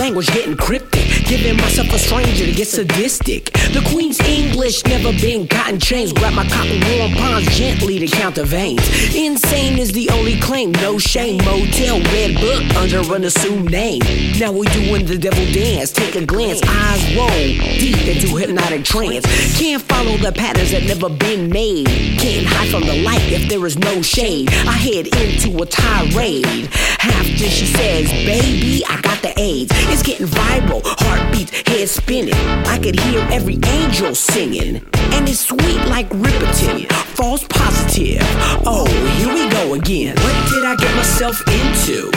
Language getting cryptic. Giving myself a stranger to get sadistic. The Queen's English never been cotton chains. Grab my cotton warm palms gently to count the veins. Insane is the only claim. No shame. Motel, red book under an assumed name. Now we doing the devil dance. Take a glance. Eyes roll deep into hypnotic trance. Can't follow the patterns that never been made. Can't hide from the light if there is no shade. I head into a tirade. After she says, Baby, I got the AIDS. It's getting viral, heartbeats, head spinning. I could hear every angel singing. And it's sweet like Riperton, false positive. Oh, here we go again. What did I get myself into?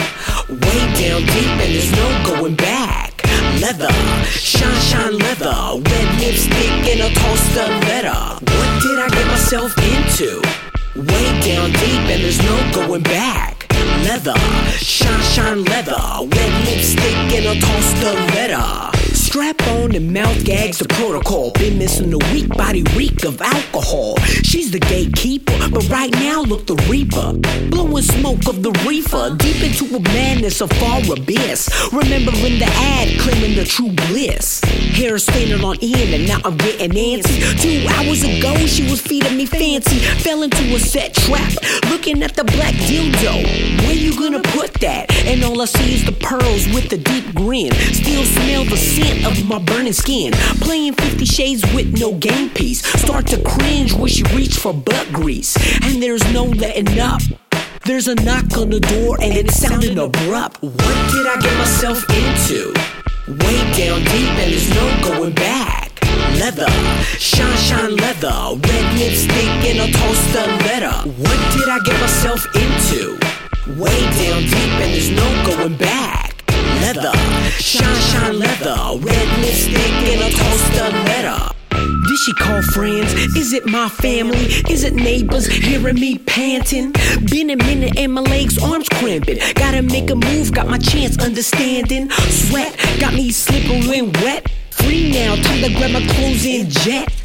Way down deep, and there's no going back. Leather, shine, shine leather, red lipstick and a tall stiletto. What did I get myself into? Way down deep, and there's no going back. Leather, shine, shine leather, red lipstick and a tall stiletto. Strap on and mouth gags the protocol. Been missing the weak body reek of alcohol. She's the gatekeeper, but right now look the reaper. Blowing smoke of the reefer, deep into a madness of far abyss. Remembering the ad, claiming the true bliss. Hair staining on end, and now I'm getting antsy. Two hours ago, she was feeding me fancy. Fell into a set trap, looking at the black dildo. Where you gonna put that? And all I see is the pearls with the deep grin. Still smell the scent of my burning skin. Playing 50 shades with no game piece. Start to cringe, when she reach for butt grease. And there's no letting up. There's a knock on the door and it's sounding abrupt. What did I get myself into? Way down deep and there's no going back. Leather, shine, shine leather, red lipstick and a tall letter. What did I get myself into? Way down deep and there's no going back. Leather, shine, shine leather, red lipstick and a tall stiletto. Did she call friends? Is it my family? Is it neighbors hearing me panting? Been a minute and my legs, arms cramping. Gotta make a move, got my chance understanding. Sweat got me slippery and wet. Free now, time to grab my clothes and jet.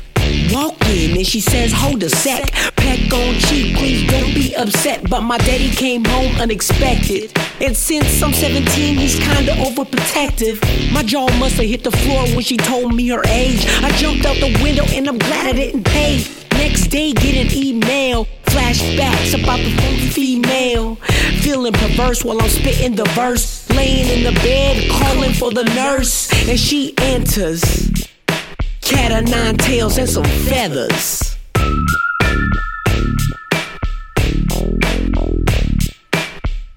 Walk in and she says, hold a sec. Peck on cheek, please don't be upset. But my daddy came home unexpected. And since I'm 17, he's kinda overprotective. My jaw must have hit the floor when she told me her age. I jumped out the window and I'm glad I didn't pay. Next day, get an email. Flashbacks about the female. Feeling perverse while I'm spitting the verse. Laying in the bed, calling for the nurse. And she enters. Cat of nine tails and some feathers.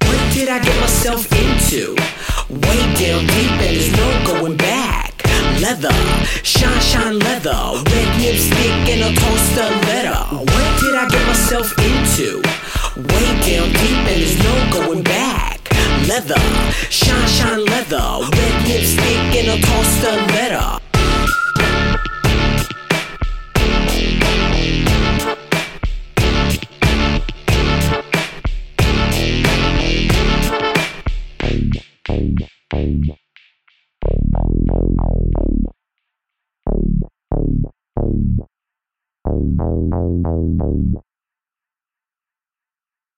What did I get myself into? Way down deep and there's no going back. Leather, shine, shine leather, red lipstick and a tall stiletto. What did I get myself into? Way down deep and there's no going back. Leather, shine, shine leather, red lipstick and a tall stiletto.